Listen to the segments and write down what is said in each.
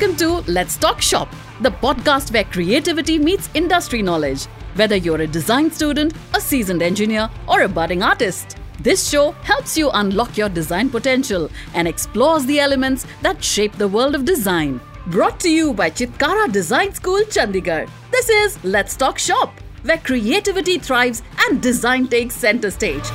Welcome to Let's Talk Shop, the podcast where creativity meets industry knowledge. Whether you're a design student, a seasoned engineer, or a budding artist, this show helps you unlock your design potential and explores the elements that shape the world of design. Brought to you by Chitkara Design School, Chandigarh. This is Let's Talk Shop, where creativity thrives and design takes center stage.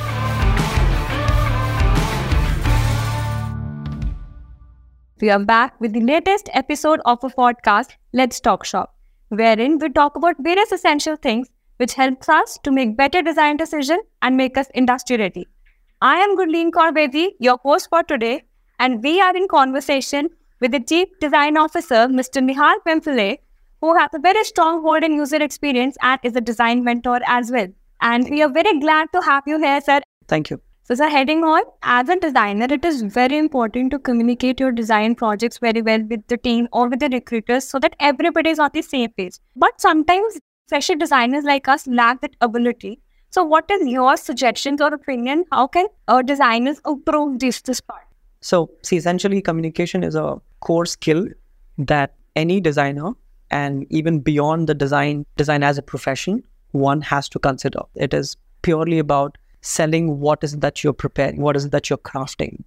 We are back with the latest episode of a podcast, Let's Talk Shop, wherein we talk about various essential things which helps us to make better design decisions and make us industry ready. I am Gurleen Kaur, your host for today, and we are in conversation with the Chief Design Officer, Mr. Nihal Pimpale, who has a very strong hold in user experience and is a design mentor as well. And we are very glad to have you here, sir. Thank you. So, sir, heading on, as a designer, it is very important to communicate your design projects very well with the team or with the recruiters so that everybody is on the same page. But sometimes fresher designers like us lack that ability. So, what is your suggestions or opinion? How can uh, designers improve this, this part? So, see, essentially, communication is a core skill that any designer and even beyond the design design as a profession, one has to consider. It is purely about selling what is that you're preparing, what is that you're crafting.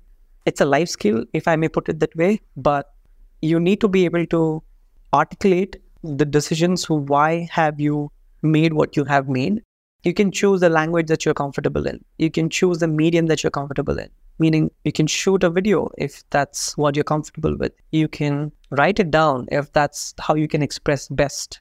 It's a life skill, if I may put it that way, but you need to be able to articulate the decisions why have you made what you have made. You can choose the language that you're comfortable in. You can choose the medium that you're comfortable in. Meaning you can shoot a video if that's what you're comfortable with. You can write it down if that's how you can express best.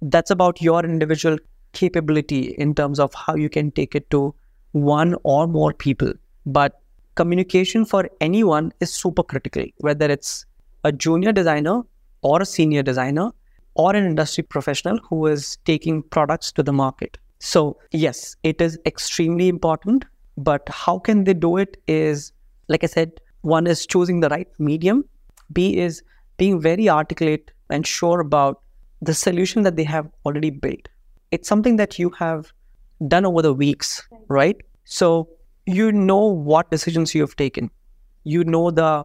That's about your individual capability in terms of how you can take it to one or more people. But communication for anyone is super critical, whether it's a junior designer or a senior designer or an industry professional who is taking products to the market. So, yes, it is extremely important. But how can they do it is, like I said, one is choosing the right medium, B is being very articulate and sure about the solution that they have already built. It's something that you have done over the weeks, right? So you know what decisions you have taken. You know the,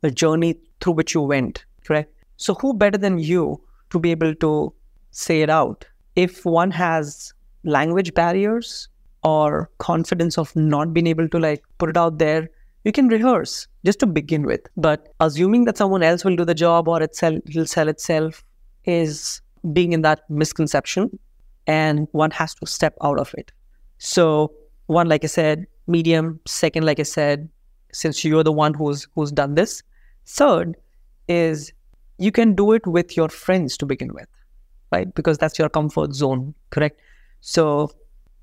the journey through which you went, correct? So who better than you to be able to say it out? If one has language barriers or confidence of not being able to like put it out there, you can rehearse just to begin with. But assuming that someone else will do the job or itself will sell itself is being in that misconception and one has to step out of it. So one, like I said, medium. Second, like I said, since you're the one who's who's done this. Third is you can do it with your friends to begin with, right? Because that's your comfort zone, correct? So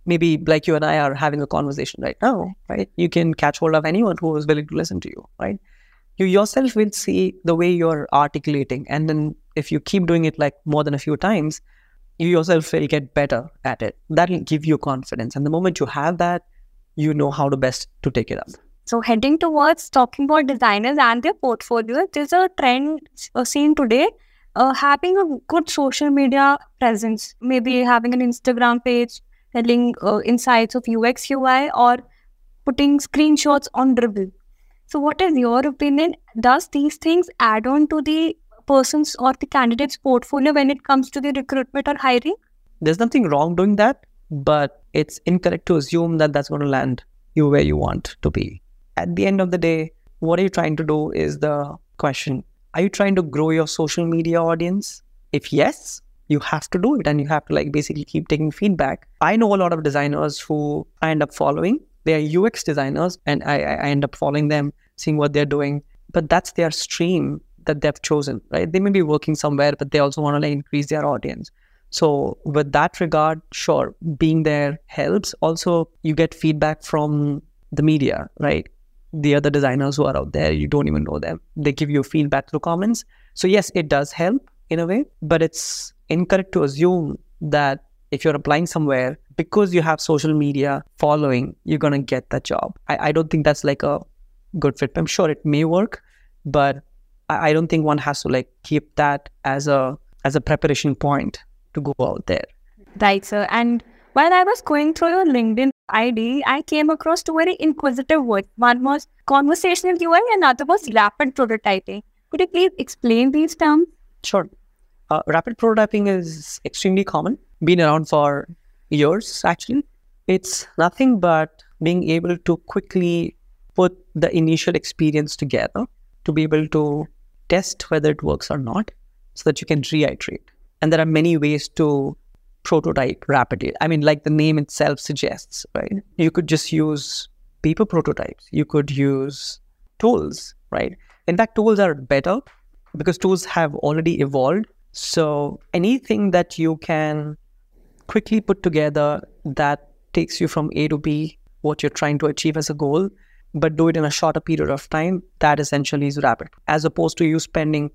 maybe like you and I are having a conversation right now, right? You can catch hold of anyone who is willing to listen to you, right? You yourself will see the way you're articulating. And then if you keep doing it like more than a few times, you yourself will get better at it. That'll give you confidence. And the moment you have that, you know how to best to take it up. So heading towards talking about designers and their portfolios, there's a trend uh, seen today uh, having a good social media presence, maybe having an Instagram page telling uh, insights of UX UI or putting screenshots on Dribbble. So what is your opinion? Does these things add on to the person's or the candidate's portfolio when it comes to the recruitment or hiring? There's nothing wrong doing that, but it's incorrect to assume that that's going to land you where you want to be. At the end of the day, what are you trying to do is the question. Are you trying to grow your social media audience? If yes, you have to do it and you have to like basically keep taking feedback. I know a lot of designers who I end up following. They are UX designers and I, I end up following them, seeing what they're doing. But that's their stream that they've chosen, right? They may be working somewhere, but they also want to like increase their audience. So with that regard, sure, being there helps. Also, you get feedback from the media, right? The other designers who are out there, you don't even know them. They give you feedback through comments. So yes, it does help in a way, but it's incorrect to assume that if you're applying somewhere because you have social media following, you're gonna get that job. I, I don't think that's like a good fit. I'm sure it may work, but I, I don't think one has to like keep that as a as a preparation point to go out there. Right, sir. And while I was going through your LinkedIn ID, I came across two very inquisitive words. One was conversational UI and another was rapid prototyping. Could you please explain these terms? Sure. Uh, rapid prototyping is extremely common, been around for years actually. It's nothing but being able to quickly put the initial experience together to be able to test whether it works or not so that you can reiterate. And there are many ways to prototype rapidly. I mean, like the name itself suggests, right? You could just use paper prototypes, you could use tools, right? In fact, tools are better because tools have already evolved. So anything that you can quickly put together that takes you from A to B, what you're trying to achieve as a goal, but do it in a shorter period of time, that essentially is rapid. As opposed to you spending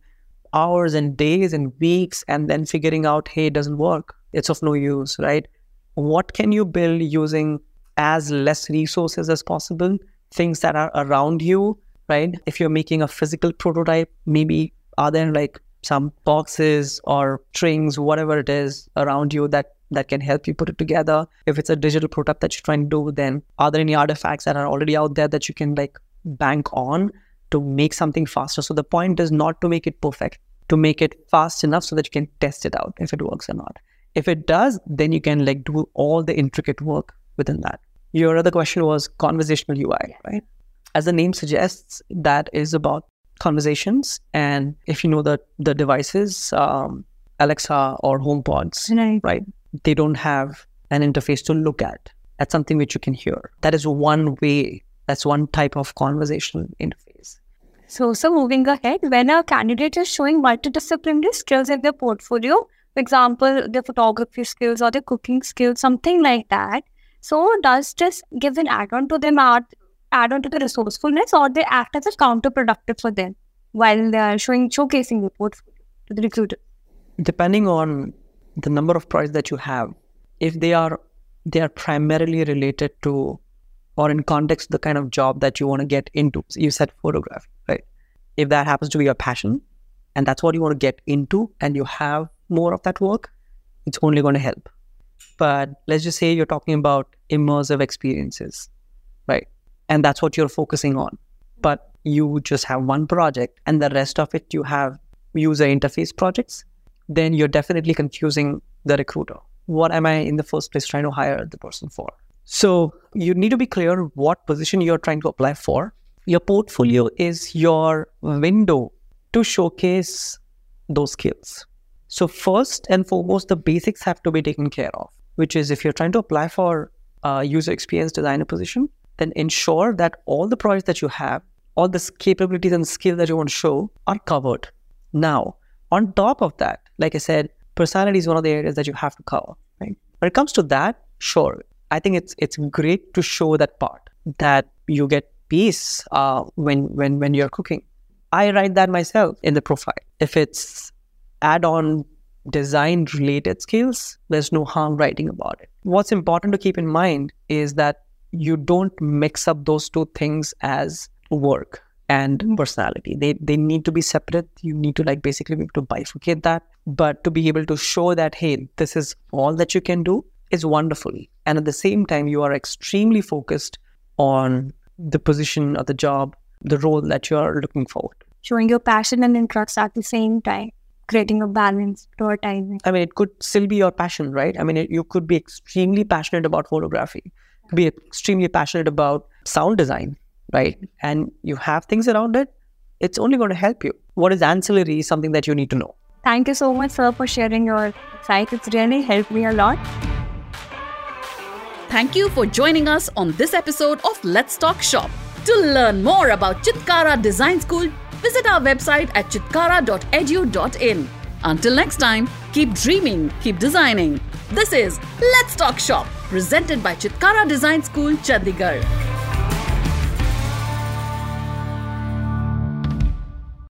hours and days and weeks and then figuring out, hey, it doesn't work. It's of no use, right? What can you build using as less resources as possible? Things that are around you, right? If you're making a physical prototype, maybe are there like some boxes or strings, whatever it is around you that that can help you put it together. If it's a digital prototype that you're trying to do, then are there any artifacts that are already out there that you can like bank on to make something faster? So the point is not to make it perfect, to make it fast enough so that you can test it out if it works or not. If it does, then you can like do all the intricate work within that. Your other question was conversational UI, right? As the name suggests, that is about conversations. And if you know the the devices, um, Alexa or HomePods, Right. right? They don't have an interface to look at. That's something which you can hear. That is one way. That's one type of conversational interface. So, so moving ahead, when a candidate is showing multidisciplinary skills in their portfolio, for example, their photography skills or their cooking skills, something like that. So, does this give an add-on to them, add, add on to the resourcefulness, or they act as a counterproductive for them while they are showing showcasing portfolio to the recruiter? Depending on the number of projects that you have, if they are they are primarily related to or in context the kind of job that you want to get into. So you said photography, right? If that happens to be your passion and that's what you want to get into and you have more of that work, it's only going to help. But let's just say you're talking about immersive experiences, right? And that's what you're focusing on. But you just have one project and the rest of it you have user interface projects, then you're definitely confusing the recruiter. What am I in the first place trying to hire the person for? So you need to be clear what position you're trying to apply for. Your portfolio is your window to showcase those skills. So first and foremost, the basics have to be taken care of, which is if you're trying to apply for a user experience designer position, then ensure that all the projects that you have, all the capabilities and skills that you want to show are covered. Now, on top of that, like I said, personality is one of the areas that you have to cover. Right? When it comes to that, sure, I think it's it's great to show that part that you get peace uh, when when when you're cooking. I write that myself in the profile. If it's add-on design related skills, there's no harm writing about it. What's important to keep in mind is that you don't mix up those two things as work and personality. They they need to be separate. You need to like basically be able to bifurcate that. But to be able to show that hey, this is all that you can do is wonderful. And at the same time, you are extremely focused on the position of the job, the role that you are looking forward. Showing your passion and interest at the same time, creating a balance, prioritizing. I mean, it could still be your passion, right? I mean, it, you could be extremely passionate about photography, be extremely passionate about sound design, right? And you have things around it. It's only going to help you. What is ancillary is something that you need to know. Thank you so much, sir, for sharing your insights. It's really helped me a lot. Thank you for joining us on this episode of Let's Talk Shop. To learn more about Chitkara Design School, visit our website at chitkara.edu.in. Until next time, keep dreaming, keep designing. This is Let's Talk Shop, presented by Chitkara Design School, Chandigarh.